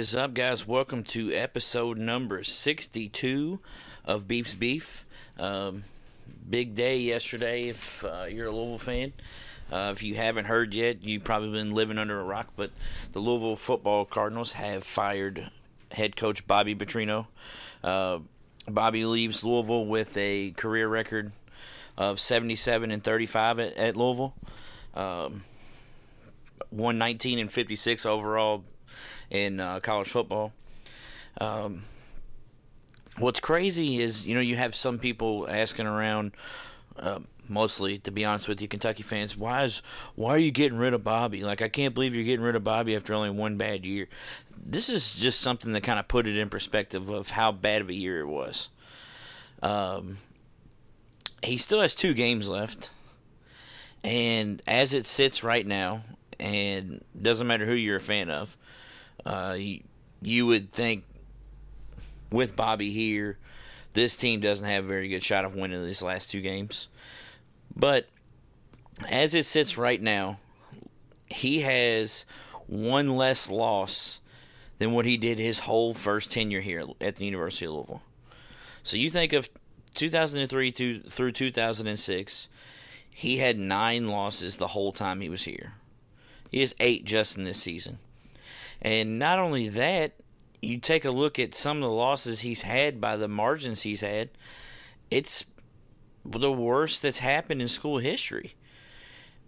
Is up, guys? Welcome to episode number 62 of Beef's Beef. Um, big day yesterday if uh, you're a Louisville fan. Uh, if you haven't heard yet, you've probably been living under a rock, but the Louisville football Cardinals have fired head coach Bobby Petrino. Uh, Bobby leaves Louisville with a career record of 77 and 35 at, at Louisville. Um, 119 and 56 overall in uh, college football. Um, what's crazy is, you know, you have some people asking around, uh, mostly, to be honest with you, Kentucky fans, why is why are you getting rid of Bobby? Like, I can't believe you're getting rid of Bobby after only one bad year. This is just something that kind of put it in perspective of how bad of a year it was. Um, he still has two games left, and as it sits right now, and doesn't matter who you're a fan of, uh, you, you would think with Bobby here, this team doesn't have a very good shot of winning these last two games. But as it sits right now, he has one less loss than what he did his whole first tenure here at the University of Louisville. So you think of 2003 to, through 2006, he had nine losses the whole time he was here. He has eight just in this season. And not only that, you take a look at some of the losses he's had by the margins he's had, it's the worst that's happened in school history.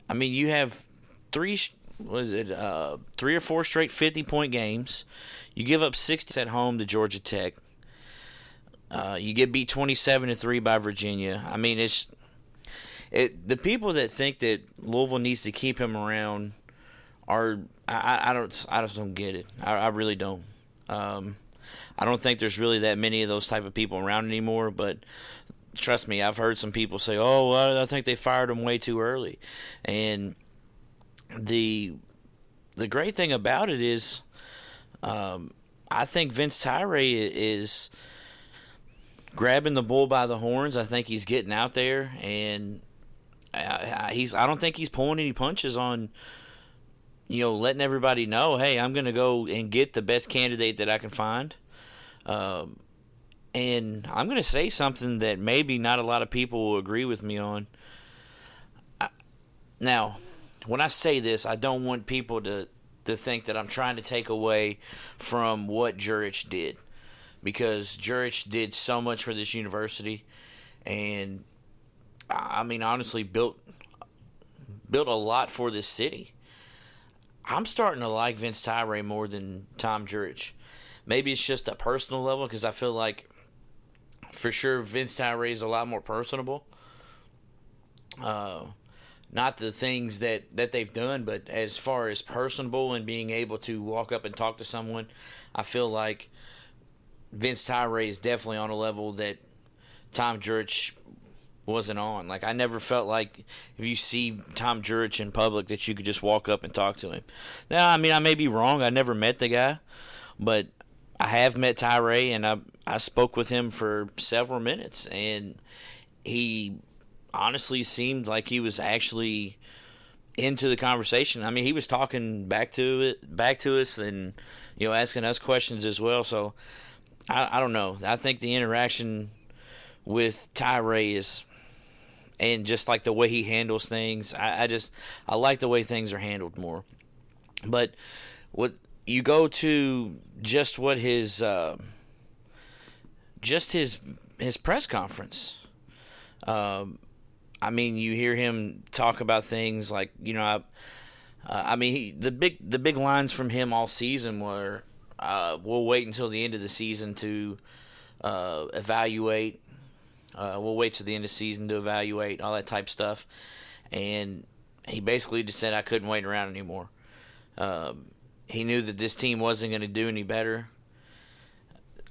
I mean, you have three was it uh, three or four straight 50 point games. You give up 60 at home to Georgia Tech. Uh, you get beat 27 to 3 by Virginia. I mean, it's it the people that think that Louisville needs to keep him around are I, I don't I just don't get it. I, I really don't. Um, I don't think there's really that many of those type of people around anymore. But trust me, I've heard some people say, "Oh, well, I think they fired him way too early," and the the great thing about it is, um, I think Vince Tyra is grabbing the bull by the horns. I think he's getting out there, and I, I, he's. I don't think he's pulling any punches on you know, letting everybody know, hey, I'm going to go and get the best candidate that I can find. Um, and I'm going to say something that maybe not a lot of people will agree with me on. I, now, when I say this, I don't want people to, to think that I'm trying to take away from what Jurich did. Because Jurich did so much for this university. And, I mean, honestly, built built a lot for this city. I'm starting to like Vince Tyra more than Tom Jurich. Maybe it's just a personal level because I feel like for sure Vince Tyra is a lot more personable. Uh, not the things that, that they've done, but as far as personable and being able to walk up and talk to someone, I feel like Vince Tyra is definitely on a level that Tom Jurich wasn't on. Like I never felt like if you see Tom Jurich in public that you could just walk up and talk to him. Now, I mean, I may be wrong. I never met the guy, but I have met Tyra, and I I spoke with him for several minutes, and he honestly seemed like he was actually into the conversation. I mean, he was talking back to it, back to us, and you know, asking us questions as well. So I, I don't know. I think the interaction with Tyra is and just like the way he handles things. I, I just I like the way things are handled more. But what you go to just what his uh, just his his press conference. Um, I mean, you hear him talk about things like you know, I, uh, I mean, he, the big the big lines from him all season were, uh, "We'll wait until the end of the season to uh, evaluate uh, we'll wait till the end of the season to evaluate all that type stuff. And he basically just said I couldn't wait around anymore. Um, he knew that this team wasn't going to do any better.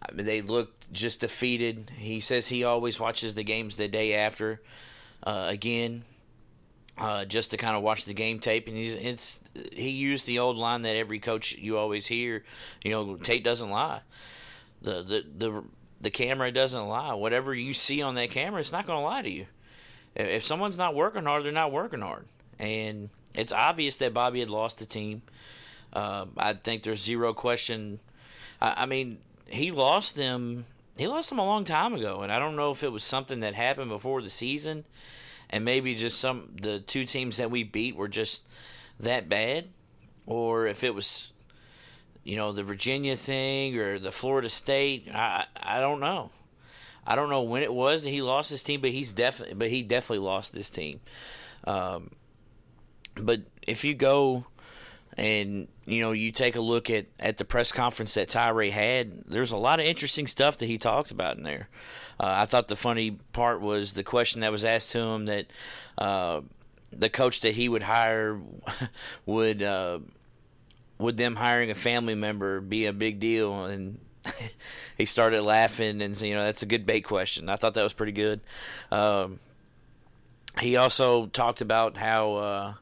I mean, they looked just defeated. He says he always watches the games the day after. Uh, again, uh, just to kind of watch the game tape, and he's it's he used the old line that every coach you always hear, you know, tape doesn't lie. The the the the camera doesn't lie. Whatever you see on that camera, it's not going to lie to you. If someone's not working hard, they're not working hard. And it's obvious that Bobby had lost the team. Uh, I think there's zero question. I, I mean, he lost them. He lost them a long time ago, and I don't know if it was something that happened before the season, and maybe just some the two teams that we beat were just that bad, or if it was, you know, the Virginia thing or the Florida State. I I don't know. I don't know when it was that he lost his team, but he's definitely but he definitely lost this team. Um, but if you go and you know you take a look at, at the press conference that Tyra had, there's a lot of interesting stuff that he talked about in there. Uh, I thought the funny part was the question that was asked to him that uh, the coach that he would hire would uh, would them hiring a family member be a big deal and he started laughing and you know that's a good bait question. I thought that was pretty good. Um, he also talked about how uh,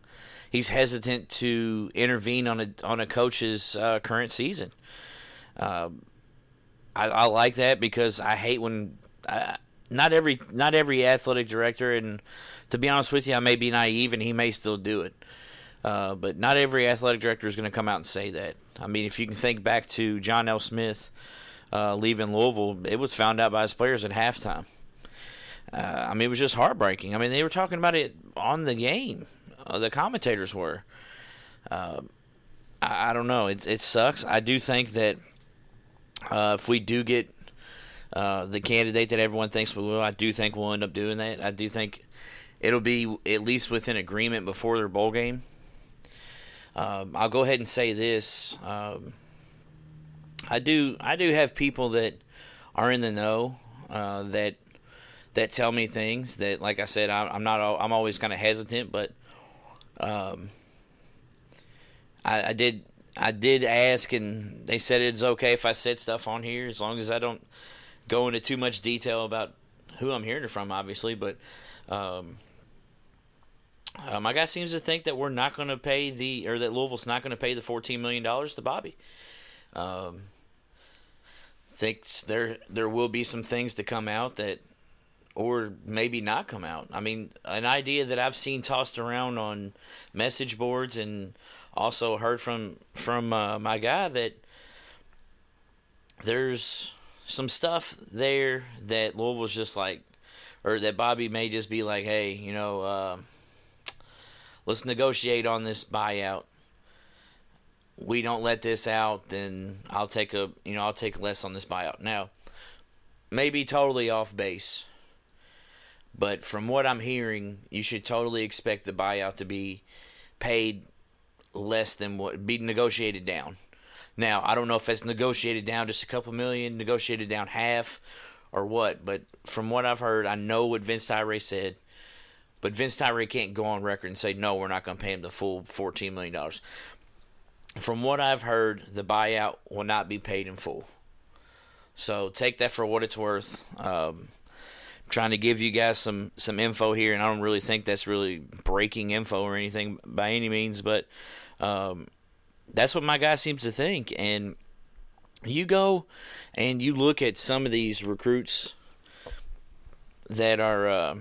he's hesitant to intervene on a on a coach's uh, current season. Uh, I, I, like that because I hate when I, not every not every athletic director and to be honest with you, I may be naive and he may still do it. Uh, but not every athletic director is going to come out and say that. I mean, if you can think back to John L. Smith uh, leaving Louisville, it was found out by his players at halftime. Uh, I mean, it was just heartbreaking. I mean, they were talking about it on the game. Uh, the commentators were. Uh, I, I, don't know. It, it sucks. I do think that uh, if we do get the candidate that everyone thinks we will, I do think we'll end up doing that. I do think it'll be at least within agreement before their bowl game. Um, I'll go ahead and say this. Um, I do I do have people that are in the know uh, that that tell me things that, like I said, I, am not. I'm always kind of hesitant, but um, I, I, did. I did ask, and they said it's okay if I said stuff on here as long as I don't go into too much detail about who I'm hearing it from, obviously. But um, uh, my guy seems to think that we're not going to pay the, or that Louisville's not going to pay the 14 million dollars to Bobby. Um, thinks there there will be some things to come out that or maybe not come out. I mean, an idea that I've seen tossed around on message boards and also heard from from uh, my guy that there's some stuff there that Louisville's just like, or that Bobby may just be like, hey, you know, uh, let's negotiate on this buyout. We don't let this out, then I'll take a, you know, I'll take less on this buyout. Now, maybe totally off base but from what I'm hearing, you should totally expect the buyout to be paid less than what be negotiated down. Now, I don't know if it's negotiated down just a couple million, negotiated down half, or what. But from what I've heard, I know what Vince Tyra said. But Vince Tyra can't go on record and say no, we're not going to pay him the full fourteen million dollars. From what I've heard, the buyout will not be paid in full. So take that for what it's worth. Um, trying to give you guys some some info here, and I don't really think that's really breaking info or anything by any means, but um, that's what my guy seems to think. And you go and you look at some of these recruits that are uh,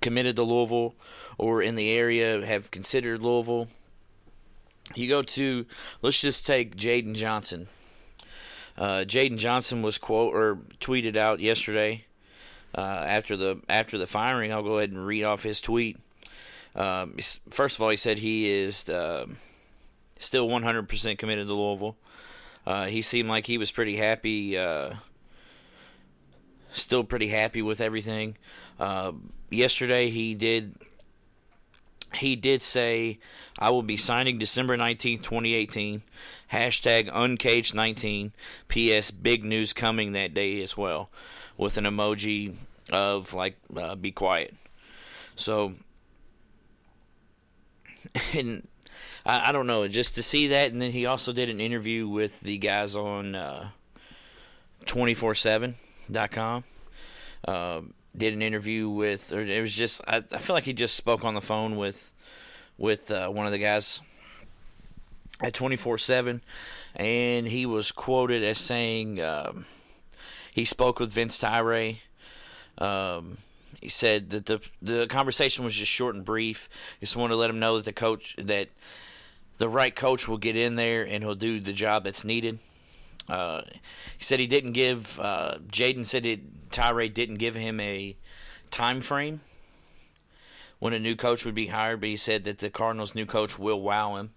committed to Louisville or in the area have considered Louisville. You go to let's just take Jaden Johnson. Uh, Jaden Johnson was quote or tweeted out yesterday uh, after the after the firing. I'll go ahead and read off his tweet. Um, first of all, he said he is uh, still 100% committed to Louisville. Uh, he seemed like he was pretty happy, uh, still pretty happy with everything. Uh, yesterday, he did he did say, I will be signing December 19th, 2018. Hashtag uncaged19. P.S. Big news coming that day as well with an emoji of like uh, be quiet. So, and I, I, don't know, just to see that, and then he also did an interview with the guys on uh, 247.com. Uh, did an interview with, or it was just, I, I feel like he just spoke on the phone with with uh, one of the guys at 24 7, and he was quoted as saying, um, he spoke with Vince Tyra. Um, he said that the the conversation was just short and brief. Just wanted to let him know that the coach that the right coach will get in there and he'll do the job that's needed. Uh, he said he didn't give. Uh, Jaden said it. Tyra didn't give him a time frame when a new coach would be hired, but he said that the Cardinals' new coach will wow him.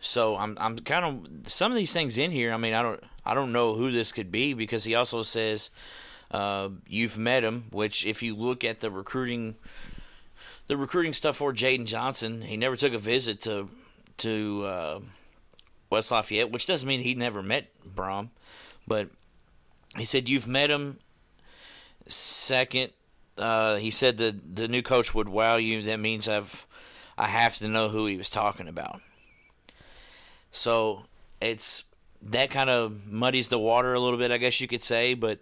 So I'm I'm kind of some of these things in here. I mean, I don't I don't know who this could be because he also says uh, you've met him. Which if you look at the recruiting, the recruiting stuff for Jaden Johnson, he never took a visit to to uh, West Lafayette, which doesn't mean he never met Brohm, but he said you've met him. Second, uh, he said the the new coach would wow you. That means I've I have to know who he was talking about. So it's that kind of muddies the water a little bit, I guess you could say. But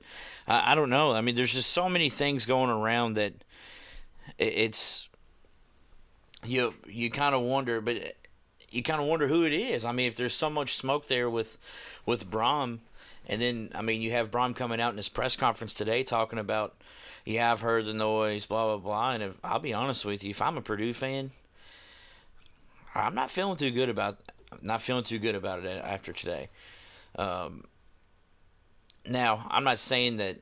I, I don't know. I mean, there's just so many things going around that it's you you kind of wonder, but you kind of wonder who it is. I mean, if there's so much smoke there with with Brohm, and then I mean, you have Brohm coming out in his press conference today talking about, yeah, I've heard the noise, blah blah blah. And if, I'll be honest with you, if I'm a Purdue fan, I'm not feeling too good about not feeling too good about it after today. Um, now, I'm not saying that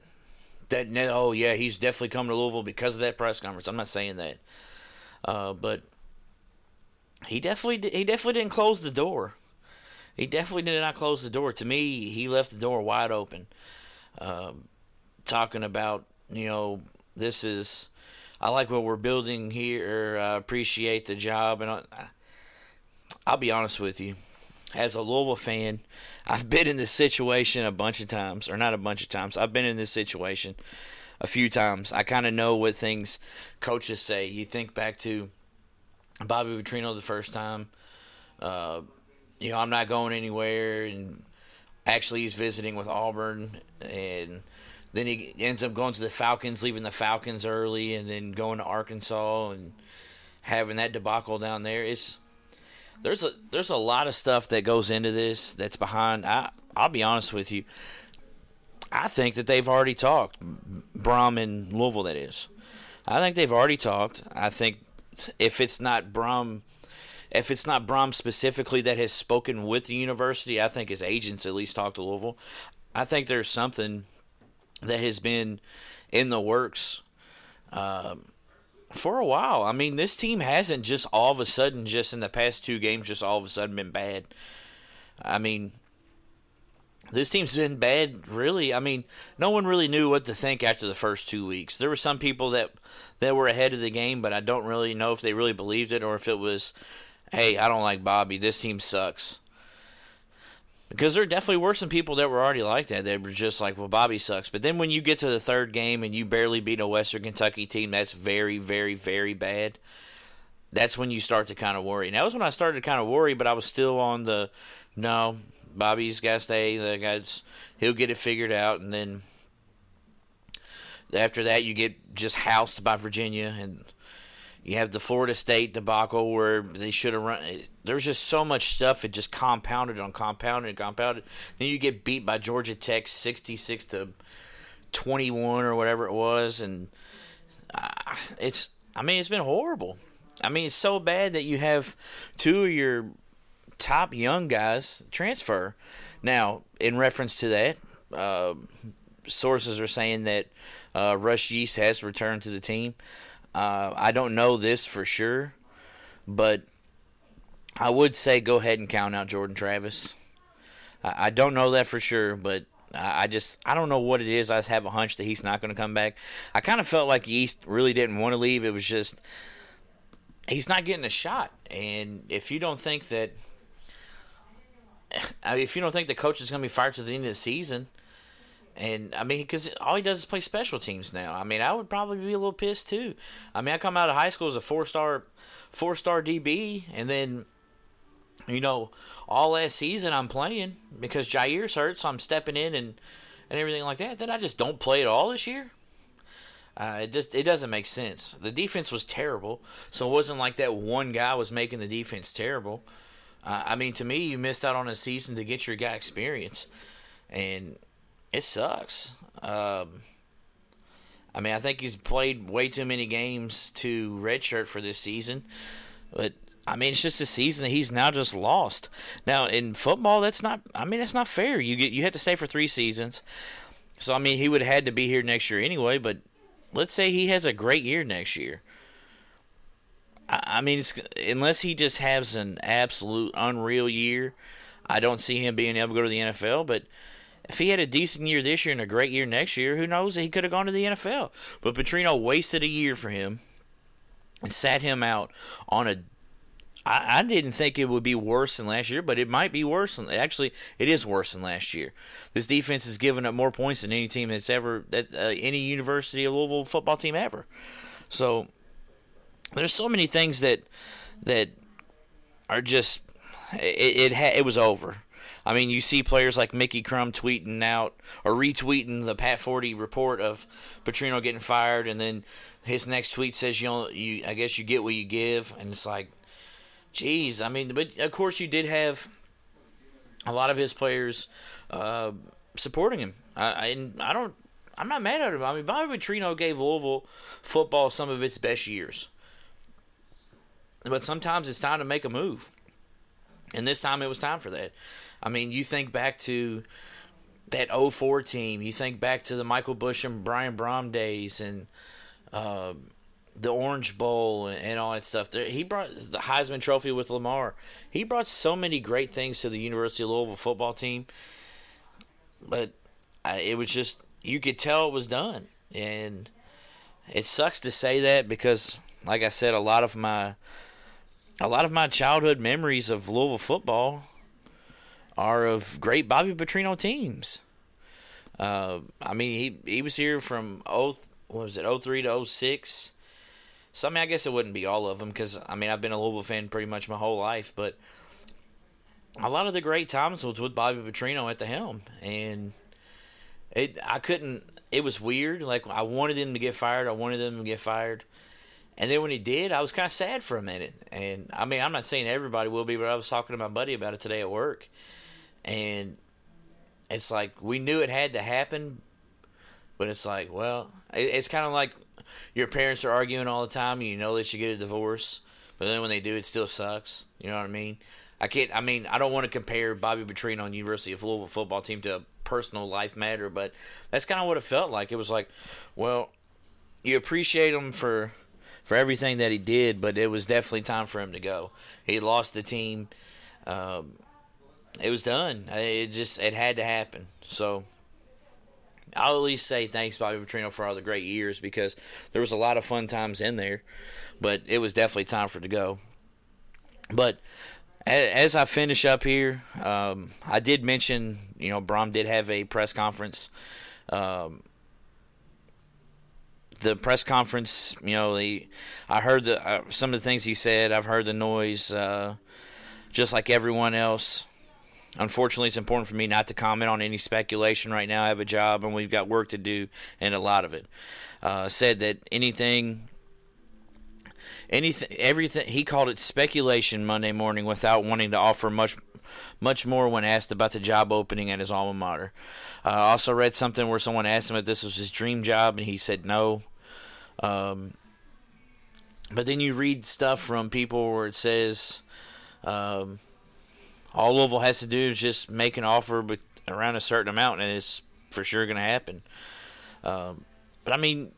that oh yeah, he's definitely coming to Louisville because of that press conference. I'm not saying that, uh, but he definitely he definitely didn't close the door. He definitely did not close the door. To me, he left the door wide open. Um, talking about you know this is I like what we're building here. I appreciate the job, and I, I'll be honest with you. As a Louisville fan, I've been in this situation a bunch of times, or not a bunch of times. I've been in this situation a few times. I kind of know what things coaches say. You think back to Bobby Petrino the first time. Uh, you know, I'm not going anywhere, and actually he's visiting with Auburn, and then he ends up going to the Falcons, leaving the Falcons early, and then going to Arkansas and having that debacle down there. It's there's a there's a lot of stuff that goes into this that's behind. I I'll be honest with you. I think that they've already talked. Brohm and Louisville, that is. I think they've already talked. I think if it's not Brohm, if it's not Brohm specifically that has spoken with the university, I think his agents at least talked to Louisville. I think there's something that has been in the works um, for a while. I mean, this team hasn't just all of a sudden, just in the past two games, just all of a sudden been bad. I mean, this team's been bad, really. I mean, no one really knew what to think after the first two weeks. There were some people that that were ahead of the game, but I don't really know if they really believed it or if it was, hey, I don't like Bobby. This team sucks. Because there definitely were some people that were already like that. They were just like, well, Bobby sucks. But then when you get to the third game and you barely beat a Western Kentucky team that's very, very, very bad, that's when you start to kind of worry. And that was when I started to kind of worry, but I was still on the no, Bobby's got to stay. The guys, he'll get it figured out. And then after that, you get just housed by Virginia and you have the Florida State debacle where they should have run. There's just so much stuff. It just compounded on compounded and compounded. Then you get beat by Georgia Tech 66 to 21 or whatever it was, and uh, it's. I mean, it's been horrible. I mean, it's so bad that you have two of your top young guys transfer. Now, in reference to that, uh, sources are saying that uh, Russ Yeast has returned to the team. Uh, I don't know this for sure, but I would say go ahead and count out Jordan Travis. I, I don't know that for sure, but I, I just I don't know what it is. I have a hunch that he's not going to come back. I kind of felt like Yeast really didn't want to leave. It was just he's not getting a shot, and if you don't think that, if you don't think the coach is going to be fired to the end of the season, and I mean, because all he does is play special teams now. I mean, I would probably be a little pissed too. I mean, I come out of high school as a four star, four star DB, and then, you know, all last season I'm playing because Jaire's hurt, so I'm stepping in and and everything like that. Then I just don't play at all this year. Uh, it just it doesn't make sense. The defense was terrible, so it wasn't like that one guy was making the defense terrible. Uh, I mean, to me, you missed out on a season to get your guy experience, and it sucks. Um, I mean, I think he's played way too many games to redshirt for this season, but I mean, it's just a season that he's now just lost. Now in football, that's not. I mean, that's not fair. You get you have to stay for three seasons. So I mean, he would have had to be here next year anyway. But let's say he has a great year next year. I, mean, unless he just has an absolute unreal year, I don't see him being able to go to the NFL. But if he had a decent year this year and a great year next year, who knows? He could have gone to the NFL. But Petrino wasted a year for him and sat him out on a I, I didn't think it would be worse than last year, but it might be worse. Than, actually, it is worse than last year. This defense has given up more points than any team that's ever that uh, any University of Louisville football team ever. So there's so many things that that are just it it, ha- it was over. I mean, you see players like Mickey Crum tweeting out or retweeting the Pat Forde report of Petrino getting fired, and then his next tweet says, "You know, you I guess you get what you give," and it's like, Jeez, I mean, but of course you did have a lot of his players uh, supporting him. I, I, I don't. I'm not mad at him. I mean, Bobby Petrino gave Louisville football some of its best years, but sometimes it's time to make a move, and this time it was time for that. I mean, you think back to that 04 team. You think back to the Michael Bush and Brian Brohm days, and uh, the Orange Bowl and, all that stuff. He brought the Heisman Trophy with Lamar. He brought so many great things to the University of Louisville football team, but it was just you could tell it was done, and it sucks to say that because, like I said, a lot of my a lot of my childhood memories of Louisville football are of great Bobby Petrino teams. Uh, I mean, he he was here from oh was it 03 to 06 so I mean, I guess it wouldn't be all of them because I mean I've been a Louisville fan pretty much my whole life, but a lot of the great times was with Bobby Petrino at the helm, and it I couldn't. It was weird. Like I wanted him to get fired. I wanted him to get fired. And then when he did, I was kind of sad for a minute. And I mean, I'm not saying everybody will be, but I was talking to my buddy about it today at work. And it's like we knew it had to happen, but it's like, well, it's kind of like your parents are arguing all the time, you know they should get a divorce, but then when they do, it still sucks. You know what I mean? I can't. I mean, I don't want to compare Bobby Petrino on University of Louisville football team to a personal life matter, but that's kind of what it felt like. It was like, well, you appreciate them for for everything that he did, but it was definitely time for him to go. He lost the team. Um, it was done. It just it had to happen. So I'll at least say thanks, Bobby Petrino, for all the great years because there was a lot of fun times in there, but it was definitely time for it to go. But as I finish up here, um, I did mention, you know, Brohm did have a press conference. Um, the press conference, you know, the, I heard the, uh, some of the things he said. I've heard the noise, uh, just like everyone else. Unfortunately, it's important for me not to comment on any speculation right now. I have a job and we've got work to do, and a lot of it. Uh, said that anything, anything, everything. He called it speculation Monday morning without wanting to offer much, much more when asked about the job opening at his alma mater. I uh, also read something where someone asked him if this was his dream job, and he said no. Um, but then you read stuff from people where it says. Um, all Louisville has to do is just make an offer with around a certain amount, and it's for sure going to happen. Um, but I mean,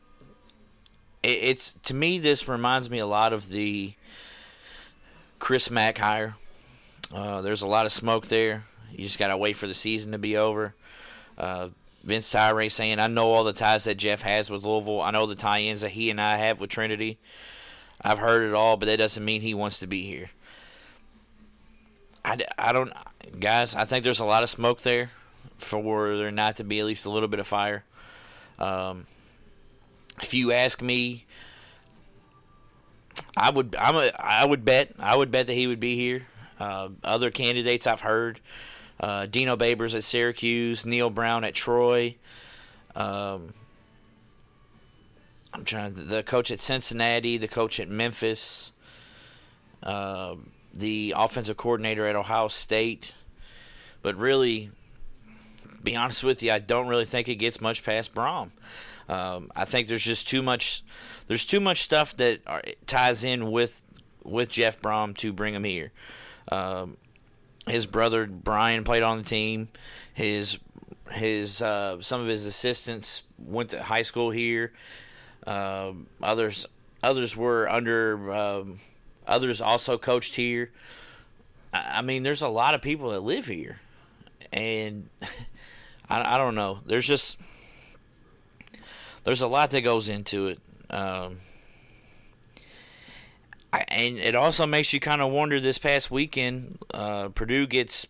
it's to me this reminds me a lot of the Chris Mack hire. Uh, there's a lot of smoke there. You just got to wait for the season to be over. Uh, Vince Tyra saying, I know all the ties that Jeff has with Louisville. I know the tie ins that he and I have with Trinity. I've heard it all, but that doesn't mean he wants to be here. I, I don't, guys. I think there's a lot of smoke there for there not to be at least a little bit of fire. Um, if you ask me, I would I'm a, I would bet I would bet that he would be here. Uh, other candidates I've heard, uh, Dino Babers at Syracuse, Neal Brown at Troy. Um, I'm trying to, the coach at Cincinnati, the coach at Memphis. Uh, the offensive coordinator at Ohio State. But really, be honest with you, I don't really think it gets much past Brohm. Um, I think there's just too much. There's too much stuff that are, ties in with with Jeff Brohm to bring him here. Um, his brother Brian played on the team. His his uh, some of his assistants went to high school here. Uh, others others were under um, others also coached here. I, I mean, there's a lot of people that live here, and I, I don't know. There's just there's a lot that goes into it. Um, I, and it also makes you kind of wonder. This past weekend, uh, Purdue gets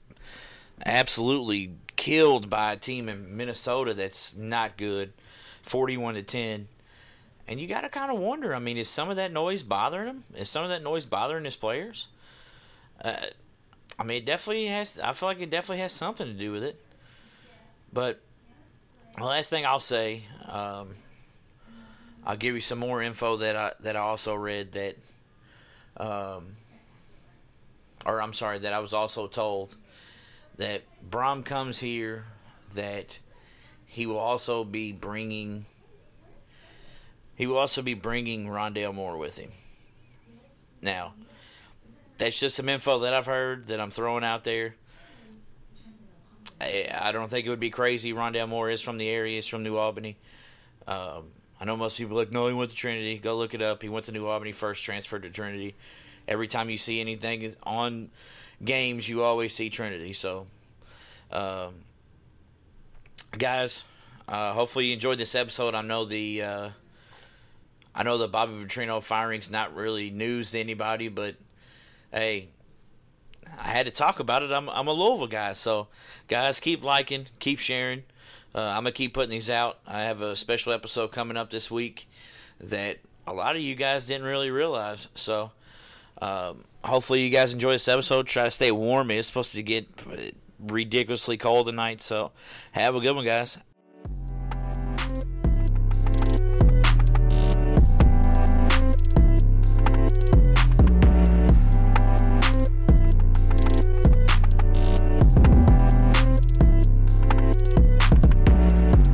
absolutely killed by a team in Minnesota that's not good, forty-one to ten. And you got to kind of wonder. I mean, is some of that noise bothering him? Is some of that noise bothering his players? Uh, I mean, it definitely has. I feel like it definitely has something to do with it. But the last thing I'll say, um, I'll give you some more info that I that I also read that, um, or I'm sorry, that I was also told that Brohm comes here, that he will also be bringing. He will also be bringing Rondale Moore with him. Now, that's just some info that I've heard that I'm throwing out there. I, I don't think it would be crazy. Rondale Moore is from the area. is from New Albany. Um, I know most people like, no, he went to Trinity. Go look it up. He went to New Albany first, transferred to Trinity. Every time you see anything on games, you always see Trinity. So, um, guys, uh, hopefully you enjoyed this episode. I know the uh, I know the Bobby Petrino firing's not really news to anybody, but hey, I had to talk about it. I'm I'm a Louisville guy, so guys, keep liking, keep sharing. Uh, I'm gonna keep putting these out. I have a special episode coming up this week that a lot of you guys didn't really realize. So um, hopefully you guys enjoy this episode. Try to stay warm. It's supposed to get ridiculously cold tonight, so have a good one, guys.